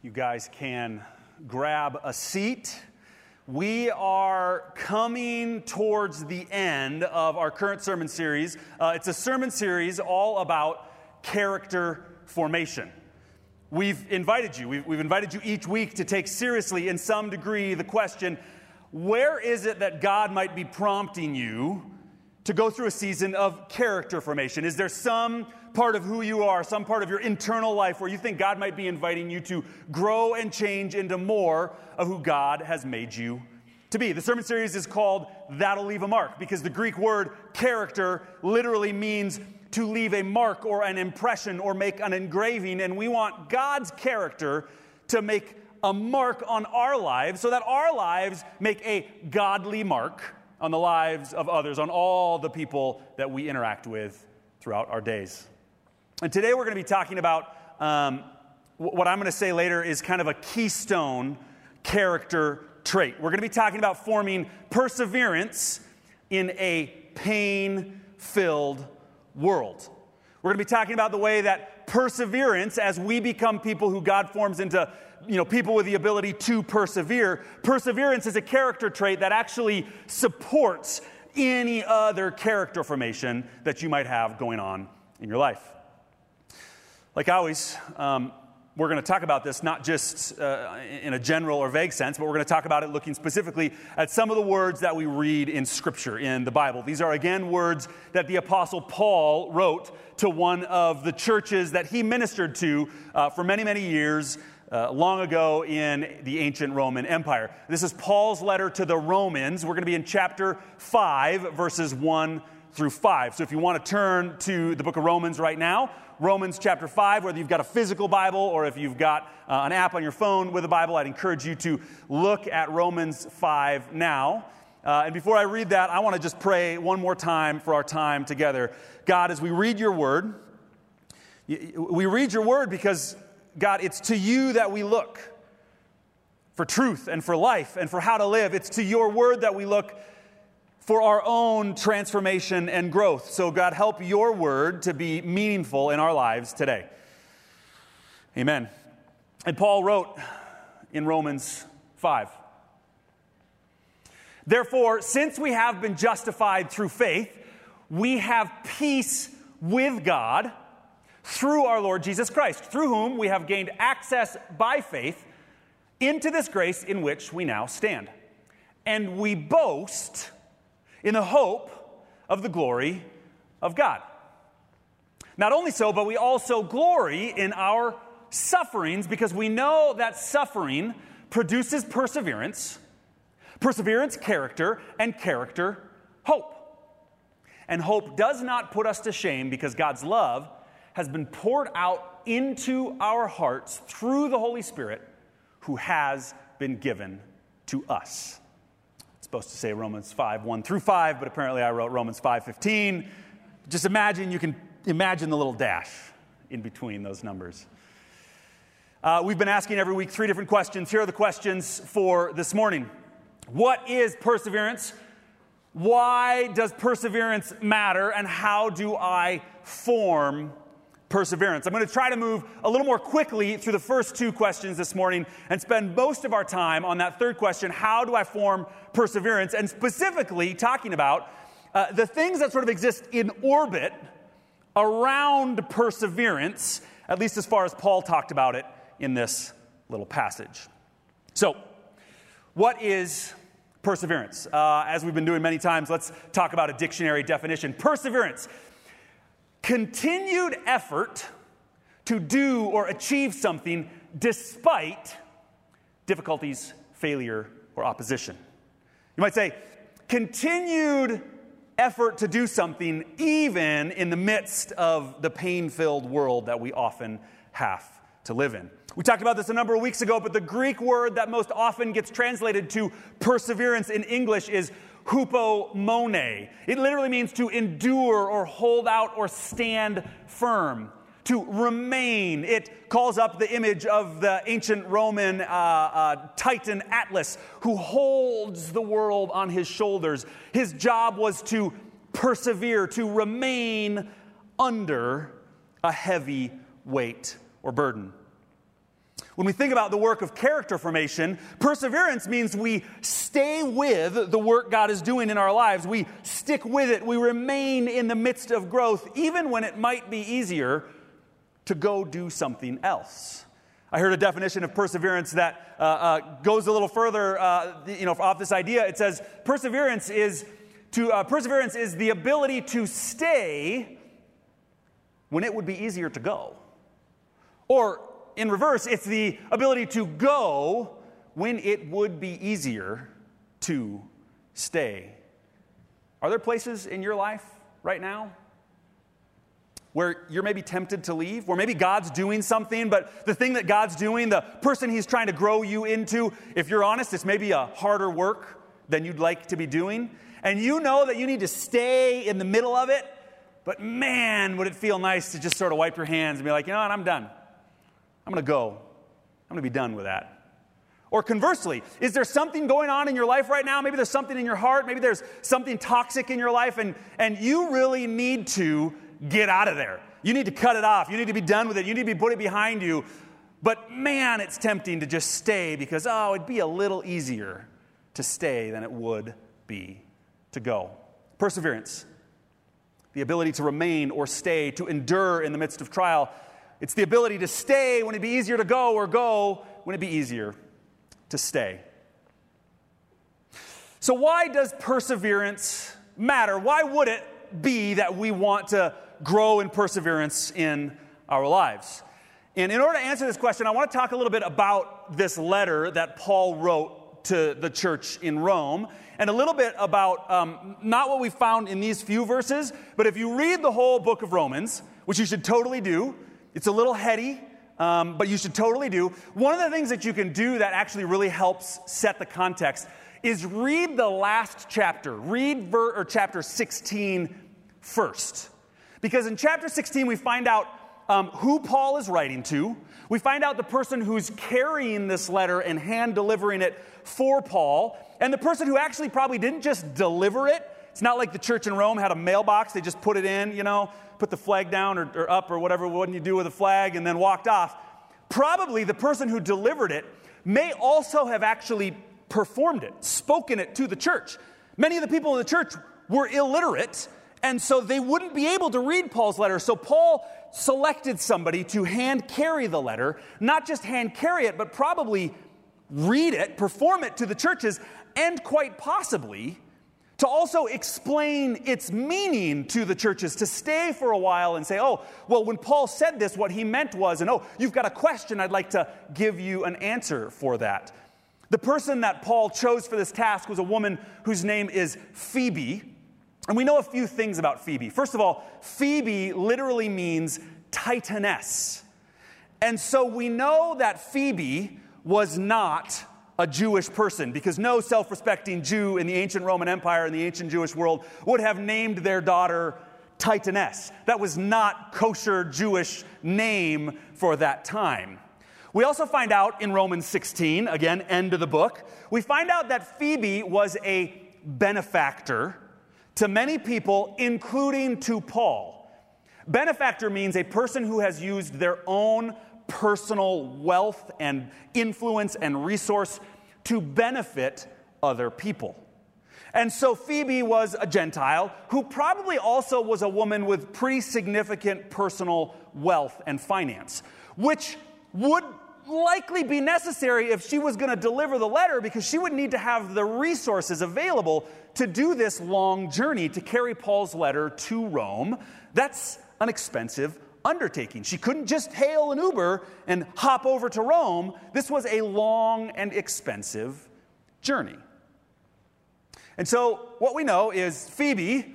you guys can grab a seat. We are coming towards the end of our current sermon series. Uh, it's a sermon series all about character formation. We've invited you, we've, we've invited you each week to take seriously, in some degree, the question where is it that God might be prompting you to go through a season of character formation? Is there some part of who you are, some part of your internal life where you think God might be inviting you to grow and change into more of who God has made you to be? The sermon series is called That'll Leave a Mark because the Greek word character literally means to leave a mark or an impression or make an engraving, and we want God's character to make a mark on our lives so that our lives make a godly mark on the lives of others, on all the people that we interact with throughout our days. And today we're going to be talking about um, what I'm going to say later is kind of a keystone character trait. We're going to be talking about forming perseverance in a pain filled world. We're going to be talking about the way that perseverance, as we become people who God forms into you know, people with the ability to persevere, perseverance is a character trait that actually supports any other character formation that you might have going on in your life. Like always, um, we're going to talk about this not just uh, in a general or vague sense, but we're going to talk about it looking specifically at some of the words that we read in Scripture, in the Bible. These are, again, words that the Apostle Paul wrote to one of the churches that he ministered to uh, for many, many years. Uh, long ago in the ancient Roman Empire. This is Paul's letter to the Romans. We're going to be in chapter 5, verses 1 through 5. So if you want to turn to the book of Romans right now, Romans chapter 5, whether you've got a physical Bible or if you've got uh, an app on your phone with a Bible, I'd encourage you to look at Romans 5 now. Uh, and before I read that, I want to just pray one more time for our time together. God, as we read your word, we read your word because, God, it's to you that we look for truth and for life and for how to live. It's to your word that we look for our own transformation and growth. So, God, help your word to be meaningful in our lives today. Amen. And Paul wrote in Romans 5 Therefore, since we have been justified through faith, we have peace with God through our Lord Jesus Christ, through whom we have gained access by faith into this grace in which we now stand. And we boast in the hope of the glory of God. Not only so, but we also glory in our sufferings because we know that suffering produces perseverance, perseverance, character, and character, hope. And hope does not put us to shame because God's love has been poured out into our hearts through the Holy Spirit who has been given to us It's supposed to say Romans 5, 1 through 5, but apparently I wrote Romans 5, 15. Just imagine, you can imagine the little dash in between those numbers. Uh, we've been asking every week three different questions. Here are the questions for this morning What is perseverance? Why does perseverance matter? And how do I form perseverance. I'm going to try to move a little more quickly through the first two questions this morning and spend most of our time on that third question how do I form perseverance? And specifically talking about uh, the things that sort of exist in orbit around perseverance, at least as far as Paul talked about it in this little passage. So, what is perseverance? Uh, as we've been doing many times, let's talk about a dictionary definition. Perseverance continued effort to do or achieve something despite difficulties, failure, or opposition. You might say, continued effort to do something even in the midst of the pain filled world that we often have to live in. We talked about this a number of weeks ago, but the Greek word that most often gets translated to perseverance in English is hupomone. It literally means to endure or hold out or stand firm, to remain. It calls up the image of the ancient Roman uh, uh, Titan Atlas, who holds the world on his shoulders. His job was to persevere, to remain under a heavy weight or burden. When we think about the work of character formation, perseverance means we stay with the work God is doing in our lives. We stick with it. We remain in the midst of growth, even when it might be easier to go do something else. I heard a definition of perseverance that uh, uh, goes a little further, uh, you know, off this idea. It says perseverance is to uh, perseverance is the ability to stay when it would be easier to go, or in reverse, it's the ability to go when it would be easier to stay. Are there places in your life right now where you're maybe tempted to leave, where maybe God's doing something, but the thing that God's doing, the person He's trying to grow you into, if you're honest, it's maybe a harder work than you'd like to be doing. And you know that you need to stay in the middle of it, but man, would it feel nice to just sort of wipe your hands and be like, you know what, I'm done. I'm going to go. I'm going to be done with that. Or conversely, is there something going on in your life right now? Maybe there's something in your heart. Maybe there's something toxic in your life, and, and you really need to get out of there. You need to cut it off. You need to be done with it. You need to be put it behind you. But man, it's tempting to just stay because, oh, it'd be a little easier to stay than it would be to go. Perseverance, the ability to remain or stay, to endure in the midst of trial. It's the ability to stay when it'd be easier to go, or go when it'd be easier to stay. So, why does perseverance matter? Why would it be that we want to grow in perseverance in our lives? And in order to answer this question, I want to talk a little bit about this letter that Paul wrote to the church in Rome, and a little bit about um, not what we found in these few verses, but if you read the whole book of Romans, which you should totally do, it's a little heady, um, but you should totally do. One of the things that you can do that actually really helps set the context is read the last chapter. Read ver- or chapter 16 first. Because in chapter 16, we find out um, who Paul is writing to. We find out the person who's carrying this letter and hand delivering it for Paul, and the person who actually probably didn't just deliver it. It's not like the church in Rome had a mailbox, they just put it in, you know put the flag down or, or up or whatever, what you do with a flag, and then walked off. Probably the person who delivered it may also have actually performed it, spoken it to the church. Many of the people in the church were illiterate, and so they wouldn't be able to read Paul's letter. So Paul selected somebody to hand carry the letter, not just hand carry it, but probably read it, perform it to the churches, and quite possibly to also explain its meaning to the churches, to stay for a while and say, oh, well, when Paul said this, what he meant was, and oh, you've got a question, I'd like to give you an answer for that. The person that Paul chose for this task was a woman whose name is Phoebe. And we know a few things about Phoebe. First of all, Phoebe literally means titaness. And so we know that Phoebe was not a Jewish person because no self respecting Jew in the ancient Roman Empire in the ancient Jewish world would have named their daughter Titaness. That was not kosher Jewish name for that time. We also find out in Romans 16, again, end of the book, we find out that Phoebe was a benefactor to many people, including to Paul. Benefactor means a person who has used their own personal wealth and influence and resource to benefit other people. And so Phoebe was a Gentile who probably also was a woman with pretty significant personal wealth and finance, which would likely be necessary if she was going to deliver the letter because she would need to have the resources available to do this long journey to carry Paul's letter to Rome. That's an expensive undertaking. She couldn't just hail an Uber and hop over to Rome. This was a long and expensive journey. And so, what we know is Phoebe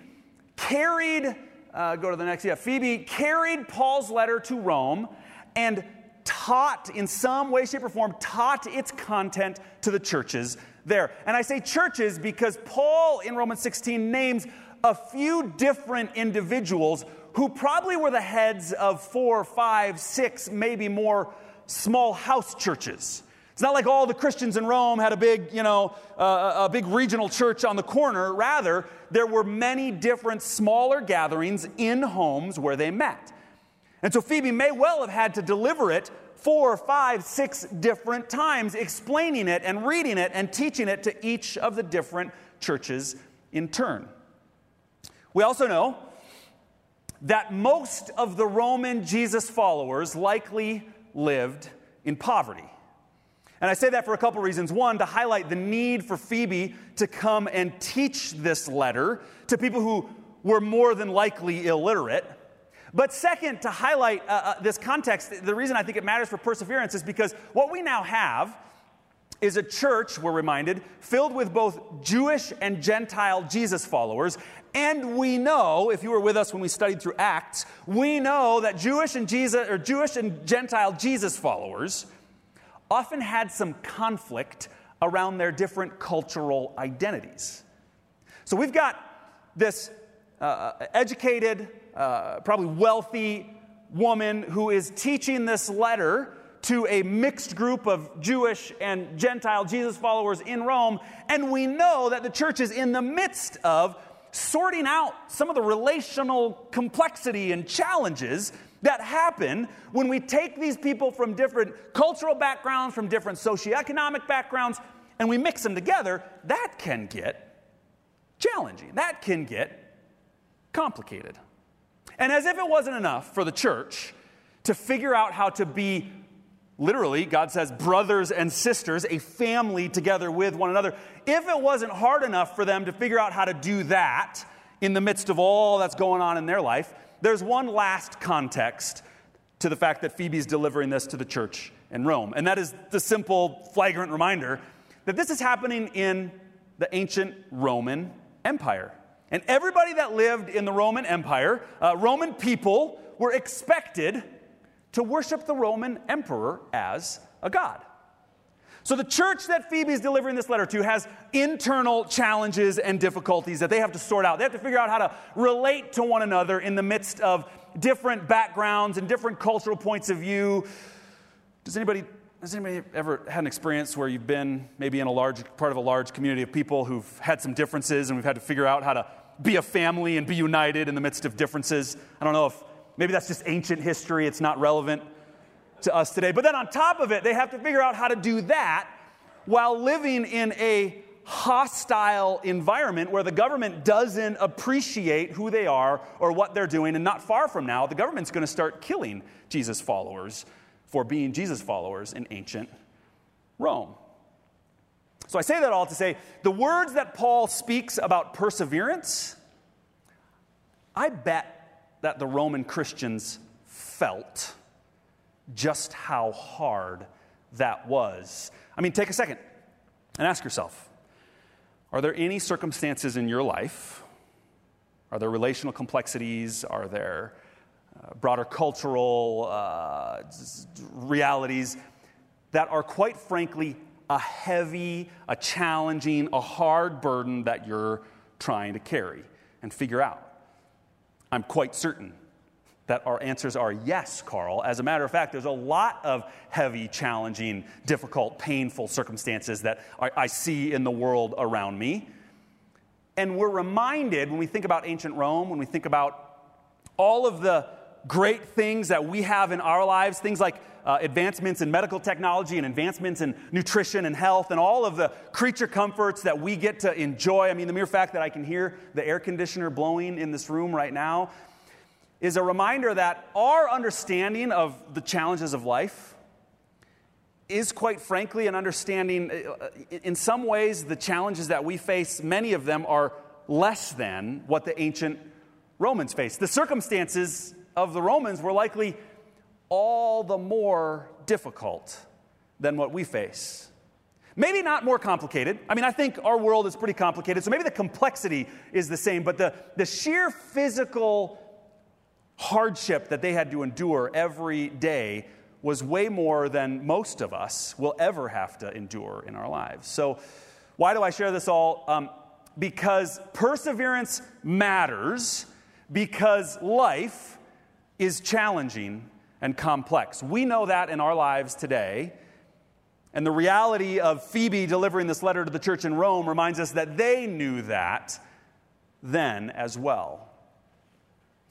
carried, uh, go to the next, yeah, Phoebe carried Paul's letter to Rome and taught, in some way, shape, or form, taught its content to the churches there. And I say churches because Paul in Romans 16 names a few different individuals who probably were the heads of four, five, six, maybe more small house churches. It's not like all the Christians in Rome had a big, you know, uh, a big regional church on the corner. Rather, there were many different smaller gatherings in homes where they met. And so Phoebe may well have had to deliver it four, five, six different times, explaining it and reading it and teaching it to each of the different churches in turn. We also know that most of the Roman Jesus followers likely lived in poverty. And I say that for a couple reasons. One, to highlight the need for Phoebe to come and teach this letter to people who were more than likely illiterate. But second, to highlight uh, uh, this context, the reason I think it matters for perseverance is because what we now have is a church, we're reminded, filled with both Jewish and Gentile Jesus followers. And we know, if you were with us when we studied through Acts, we know that Jewish and Jesus or Jewish and Gentile Jesus followers often had some conflict around their different cultural identities. So we've got this uh, educated, uh, probably wealthy woman who is teaching this letter to a mixed group of Jewish and Gentile Jesus followers in Rome. And we know that the church is in the midst of sorting out some of the relational complexity and challenges that happen when we take these people from different cultural backgrounds, from different socioeconomic backgrounds, and we mix them together, that can get challenging. That can get complicated. And as if it wasn't enough for the church to figure out how to be literally, God says, brothers and sisters, a family together with one another. If it wasn't hard enough for them to figure out how to do that in the midst of all that's going on in their life, there's one last context to the fact that Phoebe's delivering this to the church in Rome. And that is the simple, flagrant reminder that this is happening in the ancient Roman Empire. And everybody that lived in the Roman Empire, uh, Roman people, were expected to worship the Roman emperor as a god. So, the church that Phoebe is delivering this letter to has internal challenges and difficulties that they have to sort out. They have to figure out how to relate to one another in the midst of different backgrounds and different cultural points of view. Does anybody, has anybody ever had an experience where you've been maybe in a large part of a large community of people who've had some differences and we've had to figure out how to be a family and be united in the midst of differences? I don't know if maybe that's just ancient history, it's not relevant to us today. But then on top of it, they have to figure out how to do that while living in a hostile environment where the government doesn't appreciate who they are or what they're doing. And not far from now, the government's going to start killing Jesus followers for being Jesus followers in ancient Rome. So I say that all to say the words that Paul speaks about perseverance, I bet that the Roman Christians felt just how hard that was. I mean, take a second and ask yourself Are there any circumstances in your life? Are there relational complexities? Are there uh, broader cultural uh, realities that are, quite frankly, a heavy, a challenging, a hard burden that you're trying to carry and figure out? I'm quite certain that our answers are yes, Carl. As a matter of fact, there's a lot of heavy, challenging, difficult, painful circumstances that I, I, see in the world around me. And we're reminded when we think about ancient Rome, when we think about all of the great things that we have in our lives, things like uh, advancements in medical technology and advancements in nutrition and health, and all of the creature comforts that we get to enjoy. I mean, the mere fact that I can hear the air conditioner blowing in this room right now is a reminder that our understanding of the challenges of life is quite frankly an understanding, uh, in some ways, the challenges that we face, many of them are less than what the ancient Romans faced. The circumstances of the Romans were likely all the more difficult than what we face. Maybe not more complicated. I mean, I think our world is pretty complicated, so maybe the complexity is the same, but the, the sheer physical hardship that they had to endure every day was way more than most of us will ever have to endure in our lives. So, why do I share this all? Um, because perseverance matters, because life is challenging and complex. We know that in our lives today. And the reality of Phoebe delivering this letter to the church in Rome reminds us that they knew that then as well.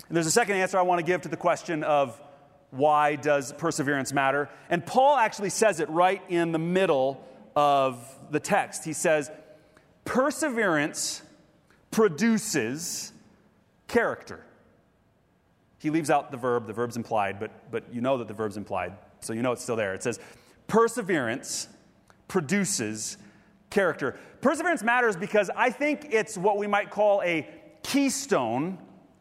And there's a second answer I want to give to the question of why does perseverance matter? And Paul actually says it right in the middle of the text. He says, Perseverance produces character. He leaves out the verb, the verb's implied, but, but you know that the verb's implied, so you know it's still there. It says, Perseverance produces character. Perseverance matters because I think it's what we might call a keystone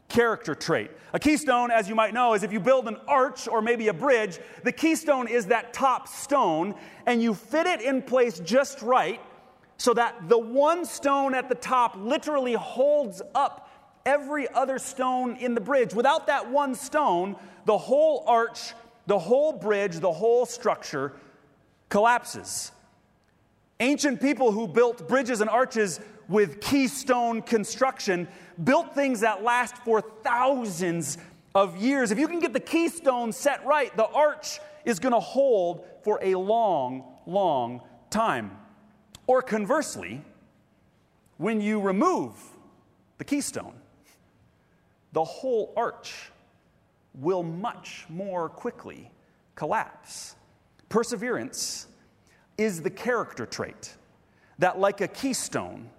character trait. A keystone, as you might know, is if you build an arch or maybe a bridge, the keystone is that top stone, and you fit it in place just right so that the one stone at the top literally holds up every other stone in the bridge. Without that one stone, the whole arch, the whole bridge, the whole structure collapses. Ancient people who built bridges and arches with keystone construction built things that last for thousands of years. If you can get the keystone set right, the arch is going to hold for a long, long time. Or conversely, when you remove the keystone, the whole arch will much more quickly collapse. Perseverance is the character trait that, like a keystone,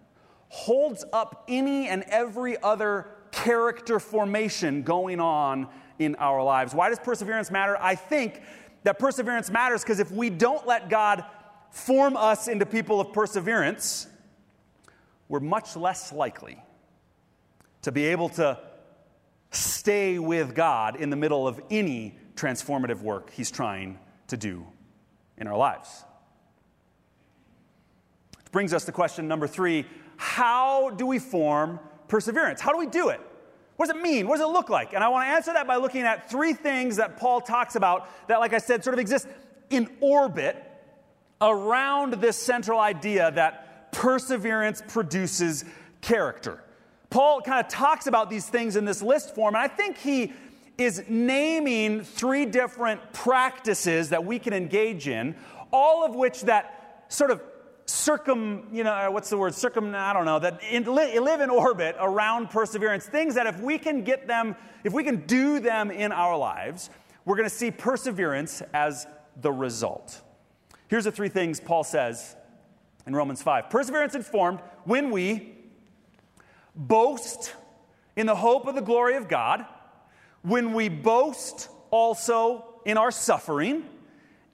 holds up any and every other character formation going on in our lives. Why does perseverance matter? I think that perseverance matters because if we don't let God form us into people of perseverance, we're much less likely to be able to stay with God in the middle of any transformative work He's trying to do in our lives It brings us to question number three How do we form perseverance? How do we do it? What does it mean? What does it look like? And I want to answer that by looking at three things that Paul talks about that, like I said, sort of exist in orbit around this central idea that perseverance produces character. Paul kind of talks about these things in this list form, and I think he is naming three different practices that we can engage in, all of which that sort of circum, you know, uh, what's the word? Circum, I don't know, that in, live in orbit around perseverance. Things that if we can get them, if we can do them in our lives, we're going to see perseverance as the result. Here's the three things Paul says in Romans 5 Perseverance informed when we boast in the hope of the glory of God, when we boast also in our suffering,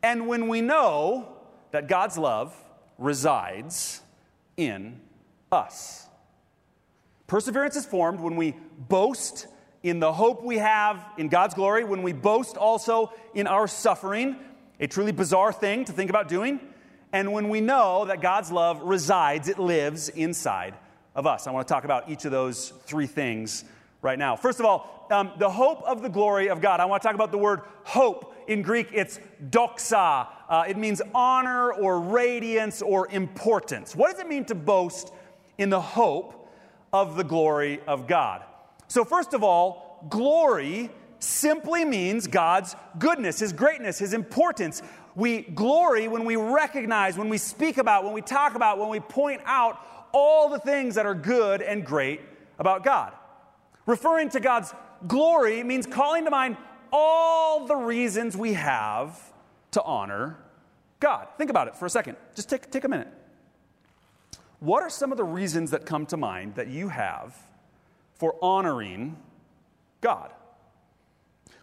and when we know that God's love resides in us. Perseverance is formed when we boast in the hope we have in God's glory, when we boast also in our suffering, a truly bizarre thing to think about doing, and when we know that God's love resides, it lives inside of us. I want to talk about each of those three things right now. First of all, um, the hope of the glory of God. I want to talk about the word hope. In Greek, it's doxa. Uh, it means honor or radiance or importance. What does it mean to boast in the hope of the glory of God? So, first of all, glory simply means God's goodness, His greatness, His importance. We glory when we recognize, when we speak about, when we talk about, when we point out all the things that are good and great about God. Referring to God's glory means calling to mind all the reasons we have to honor God. Think about it for a second. Just take, take a minute. What are some of the reasons that come to mind that you have for honoring God?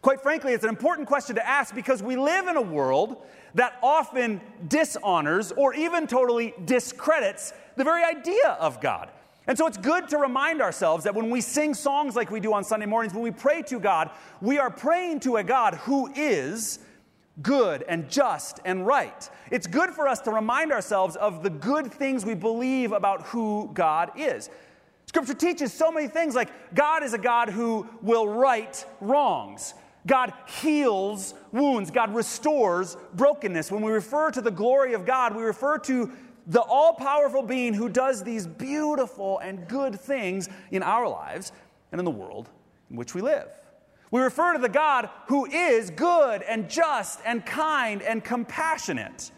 Quite frankly, it's an important question to ask because we live in a world that often dishonors or even totally discredits the very idea of God. And so it's good to remind ourselves that when we sing songs like we do on Sunday mornings, when we pray to God, we are praying to a God who is good and just and right. It's good for us to remind ourselves of the good things we believe about who God is. Scripture teaches so many things like God is a God who will right wrongs. God heals wounds. God restores brokenness. When we refer to the glory of God, we refer to the all powerful being who does these beautiful and good things in our lives and in the world in which we live. We refer to the God who is good and just and kind and compassionate.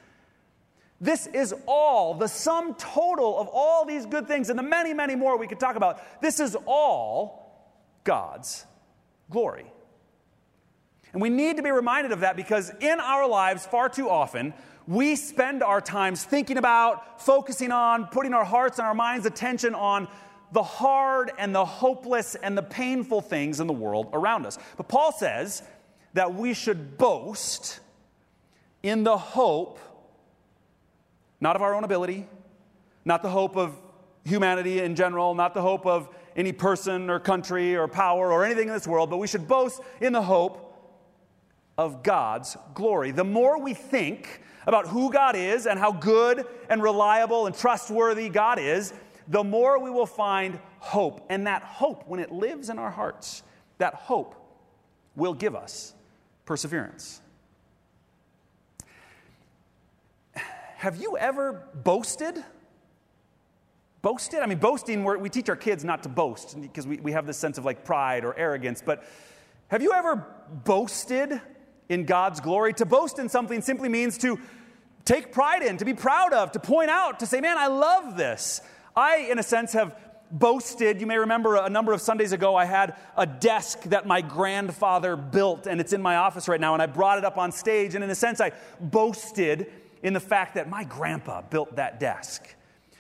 This is all, the sum total of all these good things and the many, many more we could talk about. This is all God's glory. And we need to be reminded of that because in our lives, far too often, we spend our times thinking about, focusing on, putting our hearts and our minds' attention on the hard and the hopeless and the painful things in the world around us. But Paul says that we should boast in the hope, not of our own ability, not the hope of humanity in general, not the hope of any person or country or power or anything in this world, but we should boast in the hope of God's glory. The more we think about who God is and how good and reliable and trustworthy God is, the more we will find hope. And that hope, when it lives in our hearts, that hope will give us perseverance. Have you ever boasted? boasted? I mean, boasting, we teach our kids not to boast because we, we have this sense of like pride or arrogance. But have you ever boasted in God's glory? To boast in something simply means to take pride in, to be proud of, to point out, to say, man, I love this. I, in a sense, have boasted. You may remember a number of Sundays ago, I had a desk that my grandfather built, and it's in my office right now, and I brought it up on stage. And in a sense, I boasted in the fact that my grandpa built that desk.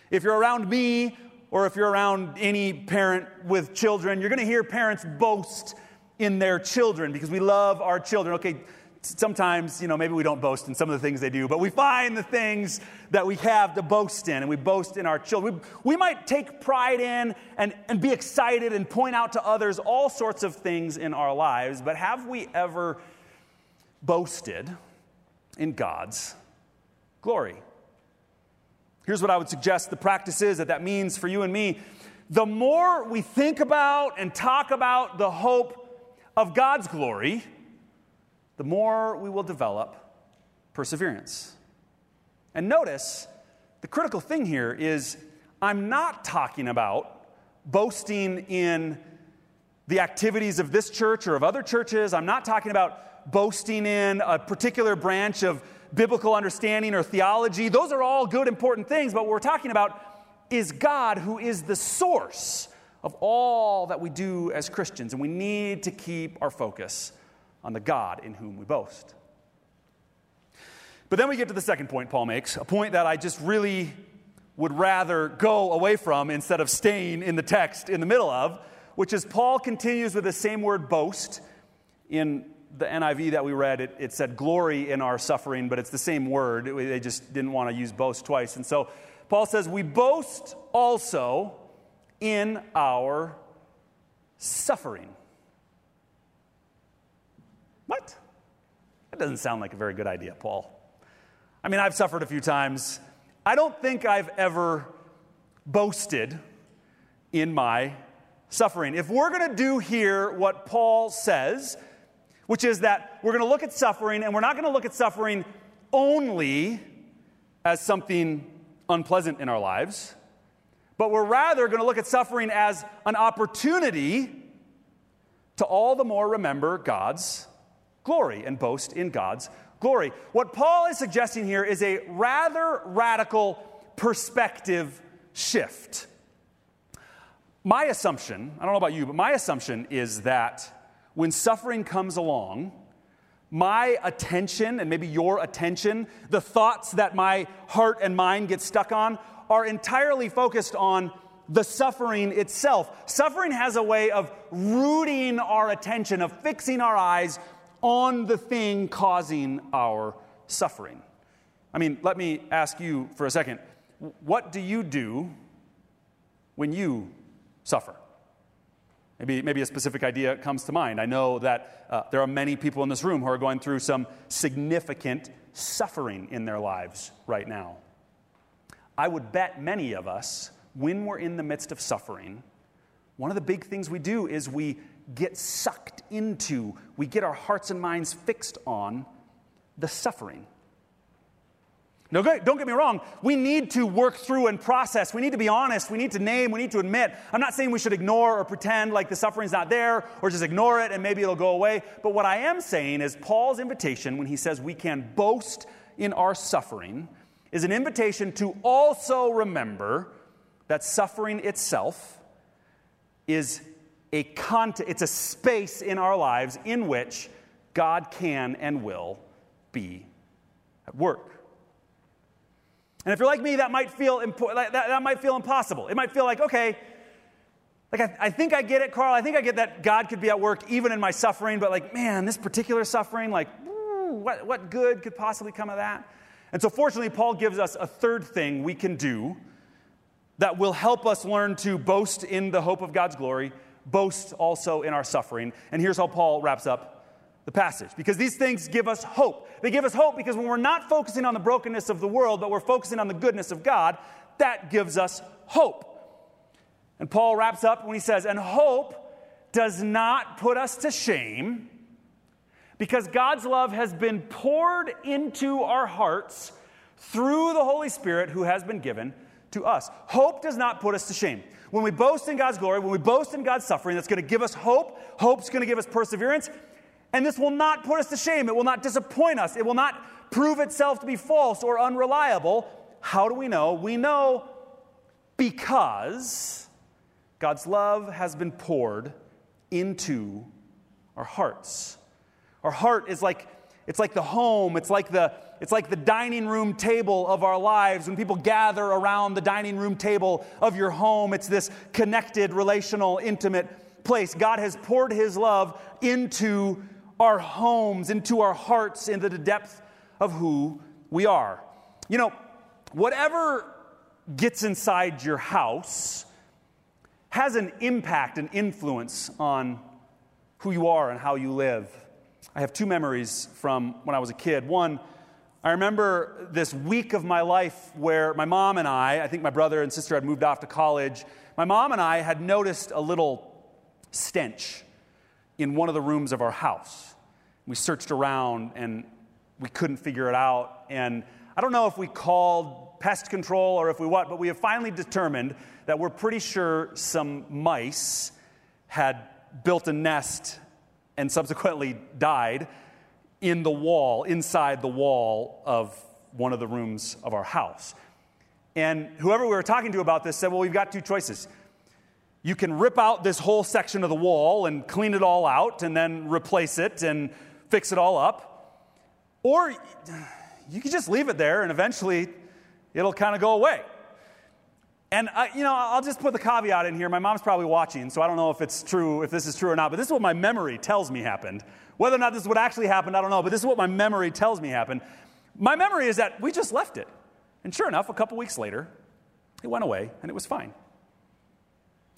If you're around me or if you're around any parent with children, you're going to hear parents boast in their children because we love our children. Okay, sometimes, you know, maybe we don't boast in some of the things they do, but we find the things that we have to boast in and we boast in our children. We, we might take pride in and, and be excited and point out to others all sorts of things in our lives, but have we ever boasted in God's glory? Here's what I would suggest the practice is that that means for you and me. The more we think about and talk about the hope of God's glory, the more we will develop perseverance. And notice the critical thing here is I'm not talking about boasting in the activities of this church or of other churches. I'm not talking about boasting in a particular branch of biblical understanding or theology. Those are all good, important things, but what we're talking about is God who is the source of all that we do as Christians. And we need to keep our focus on the God in whom we boast. But then we get to the second point Paul makes, a point that I just really would rather go away from instead of staying in the text in the middle of, which is Paul continues with the same word boast in the NIV that we read, it, it, said glory in our suffering, but it's the same word. They just didn't want to use boast twice. And so Paul says, We boast also in our suffering. What? That doesn't sound like a very good idea, Paul. I mean, I've suffered a few times. I don't think I've ever boasted in my suffering. If we're going to do here what Paul says, which is that we're going to look at suffering and we're not going to look at suffering only as something unpleasant in our lives, but we're rather going to look at suffering as an opportunity to all the more remember God's glory and boast in God's glory. What Paul is suggesting here is a rather radical perspective shift. My assumption, I don't know about you, but my assumption is that when suffering comes along, my attention and maybe your attention, the thoughts that my heart and mind get stuck on, are entirely focused on the suffering itself. Suffering has a way of rooting our attention, of fixing our eyes on the thing causing our suffering. I mean, let me ask you for a second what do you do when you suffer? Maybe, maybe a specific idea comes to mind. I know that uh, there are many people in this room who are going through some significant suffering in their lives right now. I would bet many of us, when we're in the midst of suffering, one of the big things we do is we get sucked into, we get our hearts and minds fixed on the suffering. Now, don't get me wrong, we need to work through and process. We need to be honest. We need to name. We need to admit. I'm not saying we should ignore or pretend like the suffering's not there or just ignore it and maybe it'll go away. But what I am saying is Paul's invitation when he says we can boast in our suffering is an invitation to also remember that suffering itself is a it's a space in our lives in which God can and will be at work. And if you're like me, that might feel, impo- that, that might feel impossible. It might feel like, okay, like I, I think I get it, Carl. I think I get that God could be at work even in my suffering, but like, man, this particular suffering, like, what, what good could possibly come of that? And so, fortunately, Paul gives us a third thing we can do that will help us learn to boast in the hope of God's glory, boast also in our suffering. And here's how Paul wraps up the passage because these things give us hope. They give us hope because when we're not focusing on the brokenness of the world, but we're focusing on the goodness of God, that gives us hope. And Paul wraps up when he says, And hope does not put us to shame because God's love has been poured into our hearts through the Holy Spirit who has been given to us. Hope does not put us to shame. When we boast in God's glory, when we boast in God's suffering, that's going to give us hope. Hope's going to give us perseverance. And this will not put us to shame. It will not disappoint us. It will not prove itself to be false or unreliable. How do we know? We know because God's love has been poured into our hearts. Our heart is like it's like the home, it's like the it's like the dining room table of our lives. When people gather around the dining room table of your home, it's this connected, relational, intimate place. God has poured his love into our homes, into our hearts, into the depth of who we are. You know, whatever gets inside your house has an impact, an influence on who you are and how you live. I have two memories from when I was a kid. One, I remember this week of my life where my mom and I, I think my brother and sister had moved off to college. My mom and I had noticed a little stench in one of the rooms of our house. We searched around and we couldn't figure it out. And I don't know if we called pest control or if we what, but we have finally determined that we're pretty sure some mice had built a nest and subsequently died in the wall, inside the wall of one of the rooms of our house. And whoever we were talking to about this said, Well, we've got two choices. You can rip out this whole section of the wall and clean it all out and then replace it and fix it all up. Or you can just leave it there and eventually it'll kind of go away. And, I, you know, I'll just put the caveat in here. My mom's probably watching, so I don't know if it's true, if this is true or not, but this is what my memory tells me happened. Whether or not this is what actually happened, I don't know, but this is what my memory tells me happened. My memory is that we just left it. And sure enough, a couple weeks later, it went away and it was fine.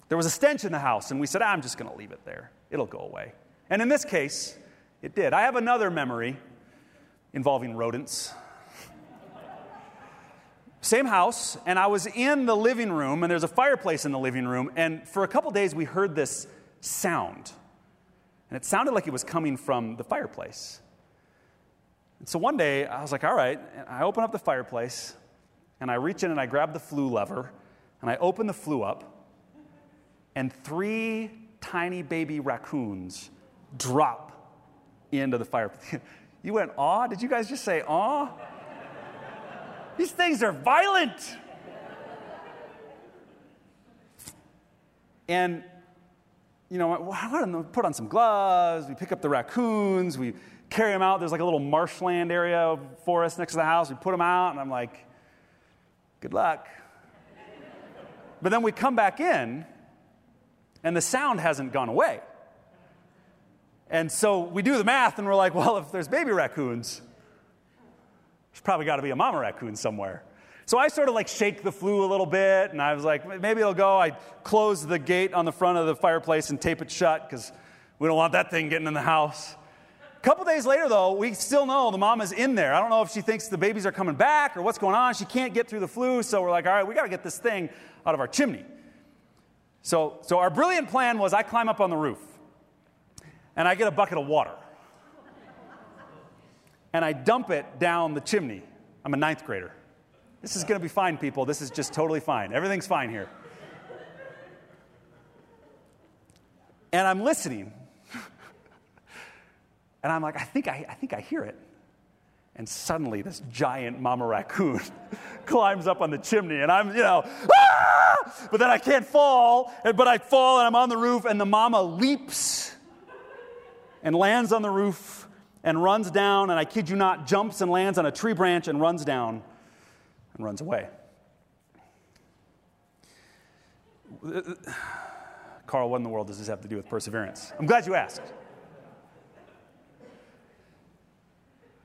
There was a stench in the house, and we said, ah, I'm just going to leave it there. It'll go away. And in this case, it did. I have another memory involving rodents. Same house, and I was in the living room, and there's a fireplace in the living room, and for a couple days we heard this sound. And it sounded like it was coming from the fireplace. And so one day I was like, all right, and I open up the fireplace, and I reach in and I grab the flue lever, and I open the flue up, and three tiny baby raccoons drop into the fireplace. you went, aw? Did you guys just say aw? These things are violent. And, you know, I put on some gloves, we pick up the raccoons, we carry them out. There's like a little marshland area of forest next to the house. We put them out, and I'm like, good luck. But then we come back in, and the sound hasn't gone away. And so we do the math and we're like, well, if there's baby raccoons, there's probably got to be a mama raccoon somewhere. So I sort of like shake the flue a little bit and I was like, maybe it'll go. I close the gate on the front of the fireplace and tape it shut because we don't want that thing getting in the house. A couple days later, though, we still know the mama's in there. I don't know if she thinks the babies are coming back or what's going on. She can't get through the flue, so we're like, all right, we got to get this thing out of our chimney. So, so our brilliant plan was I climb up on the roof and I get a bucket of water and I dump it down the chimney. I'm a ninth grader. This is going to be fine, people. This is just totally fine. Everything's fine here. And I'm listening. and I'm like, I think I, I think I hear it. And suddenly, this giant mama raccoon climbs up on the chimney, and I'm, you know, ah! but then I can't fall, but I fall, and I'm on the roof, and the mama leaps and lands on the roof and runs down, and I kid you not, jumps and lands on a tree branch and runs down and runs away. Carl, what in the world does this have to do with perseverance? I'm glad you asked.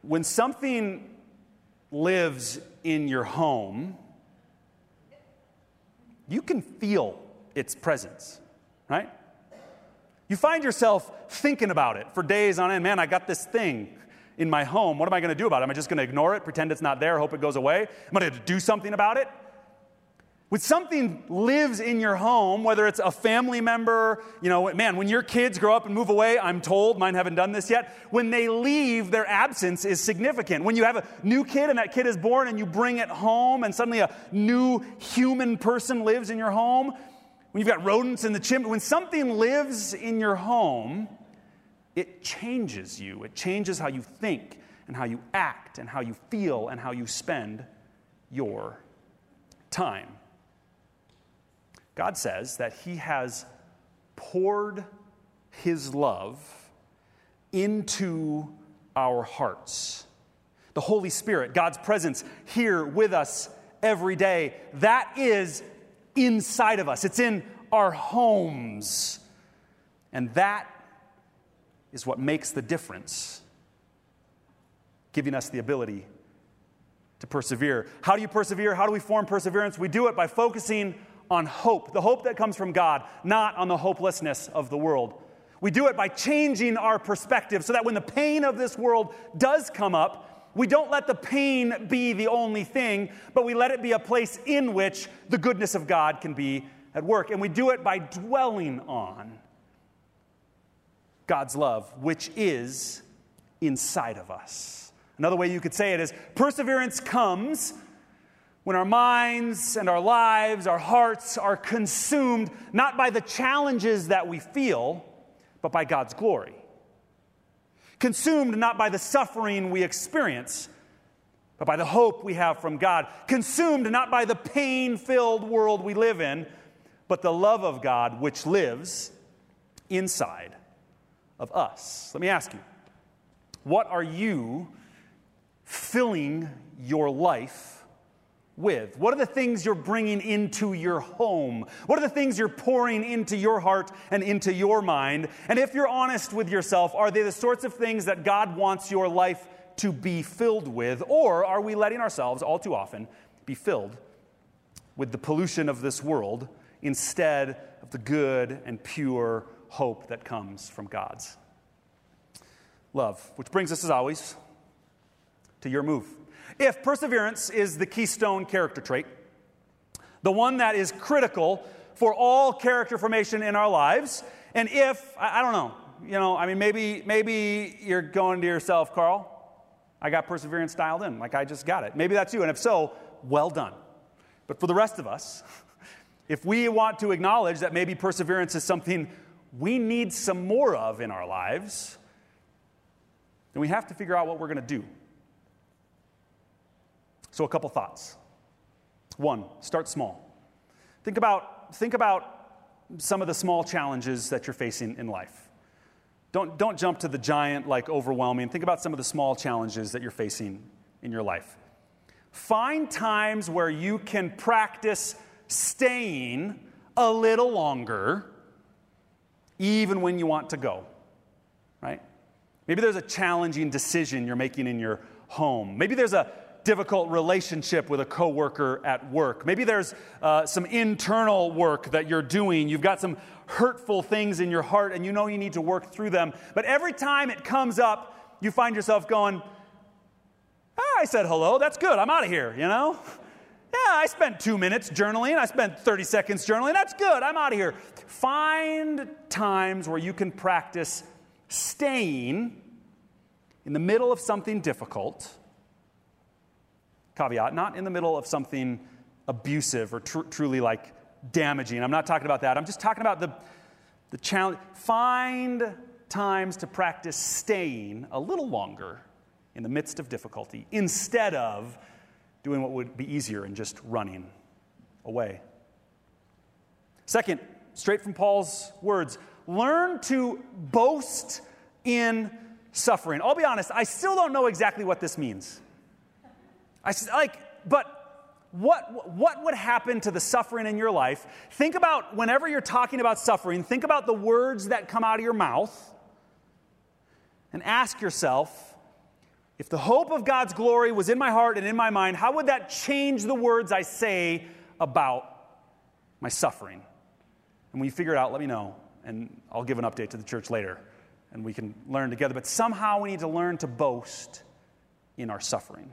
When something lives in your home, you can feel its presence, right? You find yourself thinking about it for days on end. Man, I got this thing in my home. What am I going to do about it? Am I just going to ignore it, pretend it's not there, hope it goes away? Am I going to do something about it? When something lives in your home, whether it's a family member, you know, man, when your kids grow up and move away, I'm told, mine haven't done this yet, when they leave, their absence is significant. When you have a new kid and that kid is born and you bring it home and suddenly a new human person lives in your home, when you've got rodents in the chimney, when something lives in your home, it changes you. It changes how you think and how you act and how you feel and how you spend your time. God says that He has poured His love into our hearts. The Holy Spirit, God's presence here with us every day, that is inside of us. It's in our homes. And that is what makes the difference, giving us the ability to persevere. How do you persevere? How do we form perseverance? We do it by focusing on hope, the hope that comes from God, not on the hopelessness of the world. We do it by changing our perspective so that when the pain of this world does come up, we don't let the pain be the only thing, but we let it be a place in which the goodness of God can be at work. And we do it by dwelling on God's love, which is inside of us. Another way you could say it is perseverance comes when our minds and our lives, our hearts are consumed not by the challenges that we feel, but by God's glory. Consumed not by the suffering we experience, but by the hope we have from God. Consumed not by the pain filled world we live in, but the love of God which lives inside of us. Let me ask you what are you filling your life with? What are the things you're bringing into your home? What are the things you're pouring into your heart and into your mind? And if you're honest with yourself, are they the sorts of things that God wants your life to be filled with? Or are we letting ourselves, all too often, be filled with the pollution of this world instead of the good and pure hope that comes from God's love? Which brings us, as always, to your move. If perseverance is the keystone character trait, the one that is critical for all character formation in our lives, and if, I, I don't know, you know, I mean, maybe, maybe you're going to yourself, Carl, I got perseverance dialed in, like I just got it. Maybe that's you, and if so, well done. But for the rest of us, if we want to acknowledge that maybe perseverance is something we need some more of in our lives, then we have to figure out what we're going to do. So, a couple thoughts. One, start small. Think about, think about some of the small challenges that you're facing in life. Don't, don't jump to the giant, like overwhelming. Think about some of the small challenges that you're facing in your life. Find times where you can practice staying a little longer, even when you want to go, right? Maybe there's a challenging decision you're making in your home. Maybe there's a difficult relationship with a coworker at work. Maybe there's uh, some internal work that you're doing. You've got some hurtful things in your heart and you know you need to work through them. But every time it comes up, you find yourself going, ah, I said hello. That's good. I'm out of here, you know? Yeah, I spent two minutes journaling. I spent 30 seconds journaling. That's good. I'm out of here. Find times where you can practice staying in the middle of something difficult caveat, not in the middle of something abusive or tr- truly like damaging. I'm not talking about that. I'm just talking about the, the challenge. Find times to practice staying a little longer in the midst of difficulty instead of doing what would be easier and just running away. Second, straight from Paul's words, learn to boast in suffering. I'll be honest, I still don't know exactly what this means. I said, like, but what, what would happen to the suffering in your life? Think about whenever you're talking about suffering, think about the words that come out of your mouth and ask yourself if the hope of God's glory was in my heart and in my mind, how would that change the words I say about my suffering? And when you figure it out, let me know, and I'll give an update to the church later, and we can learn together. But somehow we need to learn to boast in our suffering.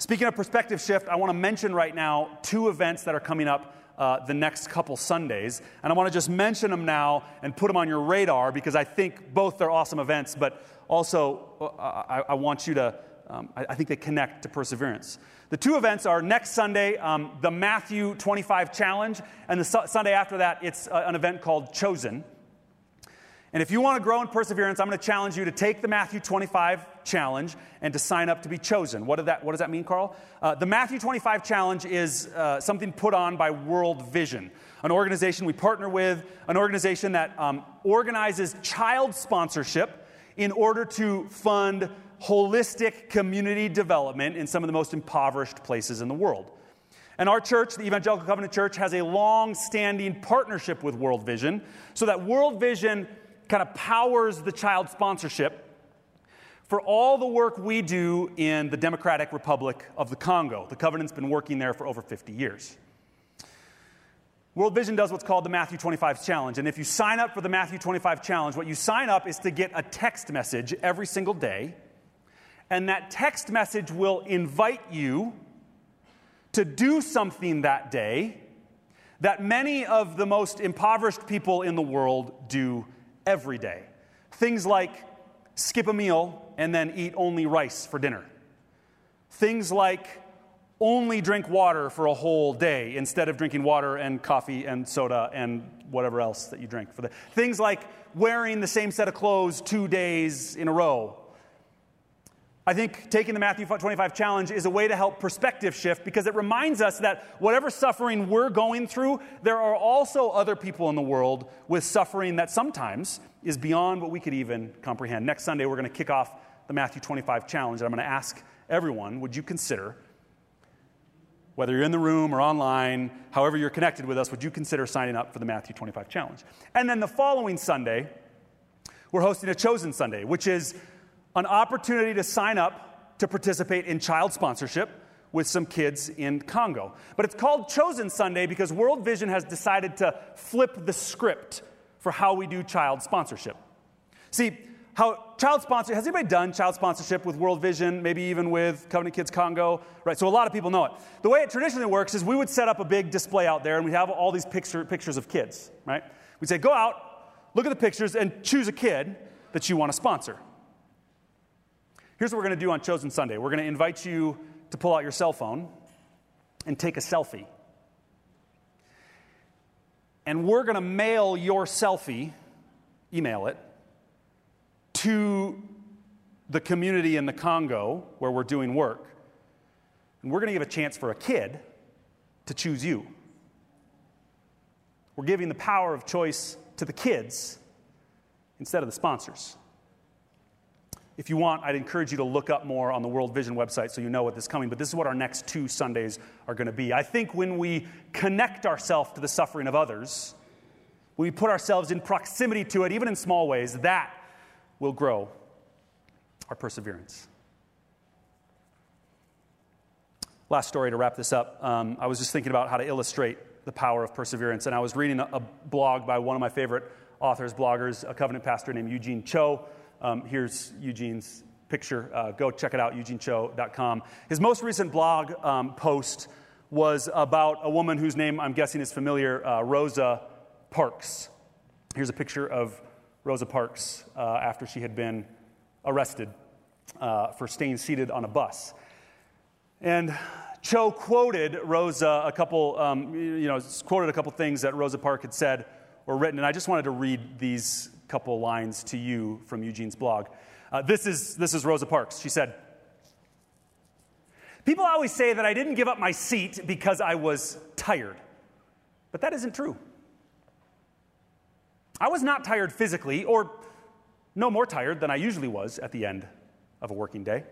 Speaking of perspective shift, I want to mention right now two events that are coming up uh, the next couple Sundays. And I want to just mention them now and put them on your radar because I think both they're awesome events, but also uh, I, I, want you to, um, I, I, think they connect to perseverance. The two events are next Sunday, um, the Matthew 25 Challenge, and the su- Sunday after that, it's uh, an event called Chosen. And if you want to grow in perseverance, I'm going to challenge you to take the Matthew 25 challenge and to sign up to be chosen. What, that, what does that mean, Carl? Uh, the Matthew 25 challenge is uh, something put on by World Vision, an organization we partner with, an organization that um, organizes child sponsorship in order to fund holistic community development in some of the most impoverished places in the world. And our church, the Evangelical Covenant Church, has a long standing partnership with World Vision so that World Vision kind of powers the child sponsorship for all the work we do in the Democratic Republic of the Congo. The covenant's been working there for over 50 years. World Vision does what's called the Matthew 25 Challenge. And if you sign up for the Matthew 25 Challenge, what you sign up is to get a text message every single day. And that text message will invite you to do something that day that many of the most impoverished people in the world do every day. Things like skip a meal and then eat only rice for dinner. Things like only drink water for a whole day instead of drinking water and coffee and soda and whatever else that you drink for the things like wearing the same set of clothes two days in a row I think taking the Matthew 25 challenge is a way to help perspective shift because it reminds us that whatever suffering we're going through, there are also other people in the world with suffering that sometimes is beyond what we could even comprehend. Next Sunday, we're going to kick off the Matthew 25 challenge, and I'm going to ask everyone would you consider, whether you're in the room or online, however you're connected with us, would you consider signing up for the Matthew 25 challenge? And then the following Sunday, we're hosting a Chosen Sunday, which is an opportunity to sign up to participate in child sponsorship with some kids in Congo. But it's called Chosen Sunday because World Vision has decided to flip the script for how we do child sponsorship. See, how child sponsor has anybody done child sponsorship with World Vision, maybe even with Covenant Kids Congo? Right, so a lot of people know it. The way it traditionally works is we would set up a big display out there and we'd have all these picture, pictures of kids, right? We'd say, go out, look at the pictures, and choose a kid that you want to sponsor. Here's what we're going to do on Chosen Sunday we're going to invite you to pull out your cell phone and take a selfie. And we're going to mail your selfie, email it, to the community in the Congo where we're doing work. And we're going to give a chance for a kid to choose you. We're giving the power of choice to the kids instead of the sponsors. If you want, I'd encourage you to look up more on the World Vision website so you know what is coming. But this is what our next two Sundays are going to be. I think when we connect ourselves to the suffering of others, when we put ourselves in proximity to it, even in small ways, that will grow our perseverance. Last story to wrap this up. Um, I was just thinking about how to illustrate the power of perseverance, and I was reading a, a blog by one of my favorite authors, bloggers, a covenant pastor named Eugene Cho. Um, here's Eugene's picture. Uh, go check it out, eugenecho.com. His most recent blog um, post was about a woman whose name I'm guessing is familiar, uh, Rosa Parks. Here's a picture of Rosa Parks uh, after she had been arrested uh, for staying seated on a bus. And Cho quoted Rosa a couple, um, you know, quoted a couple things that Rosa Parks had said or written, and I just wanted to read these couple lines to you from Eugene's blog. Uh, this, is, this is Rosa Parks. She said, People always say that I didn't give up my seat because I was tired, but that isn't true. I was not tired physically or no more tired than I usually was at the end of a working day.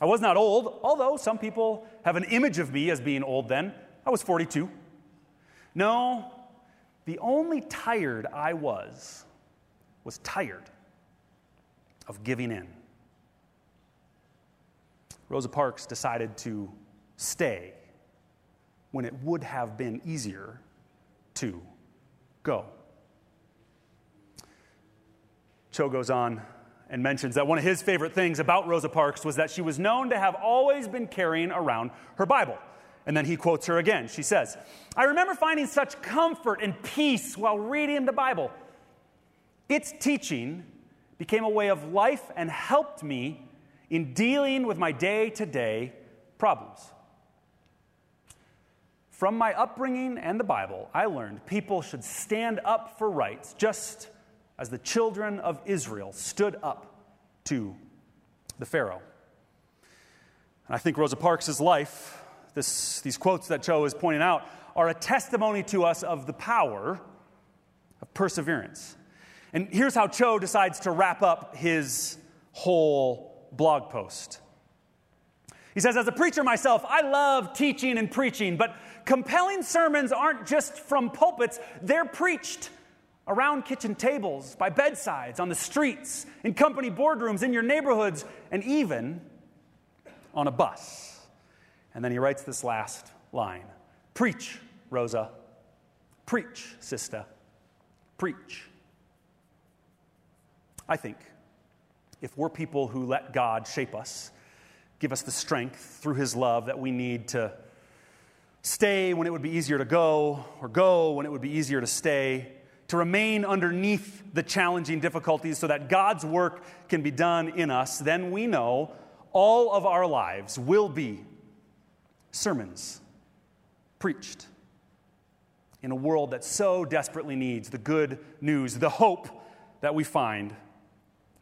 I was not old, although some people have an image of me as being old then. I was 42. No, the only tired I was was tired of giving in. Rosa Parks decided to stay when it would have been easier to go. Cho goes on and mentions that one of his favorite things about Rosa Parks was that she was known to have always been carrying around her Bible. And then he quotes her again. She says, I remember finding such comfort and peace while reading the Bible. Its teaching became a way of life and helped me in dealing with my day to day problems. From my upbringing and the Bible, I learned people should stand up for rights just as the children of Israel stood up to the Pharaoh. And I think Rosa Parks' life, this, these quotes that Cho is pointing out, are a testimony to us of the power of perseverance. And here's how Cho decides to wrap up his whole blog post. He says, As a preacher myself, I love teaching and preaching, but compelling sermons aren't just from pulpits, they're preached around kitchen tables, by bedsides, on the streets, in company boardrooms, in your neighborhoods, and even on a bus. And then he writes this last line Preach, Rosa. Preach, sister. Preach. I think if we're people who let God shape us, give us the strength through his love that we need to stay when it would be easier to go, or go when it would be easier to stay, to remain underneath the challenging difficulties so that God's work can be done in us, then we know all of our lives will be sermons preached in a world that so desperately needs the good news, the hope that we find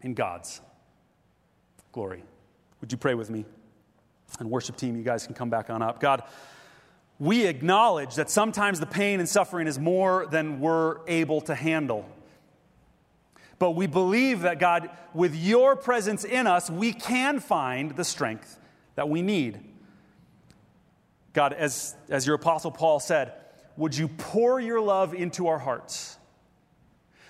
in God's glory. Would you pray with me? And worship team, you guys can come back on up. God, we acknowledge that sometimes the pain and suffering is more than we're able to handle. But we believe that, God, with your presence in us, we can find the strength that we need. God, as, as your apostle Paul said, would you pour your love into our hearts?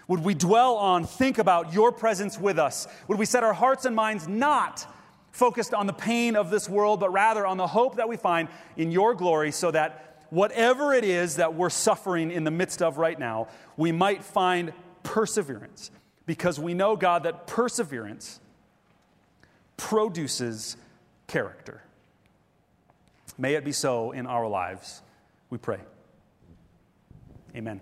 Would we dwell on, think about your presence with us? Would we set our hearts and minds not focused on the pain of this world, but rather on the hope that we find in your glory, so that whatever it is that we're suffering in the midst of right now, we might find perseverance. Because we know, God, that perseverance produces character. May it be so in our lives, we pray. Amen.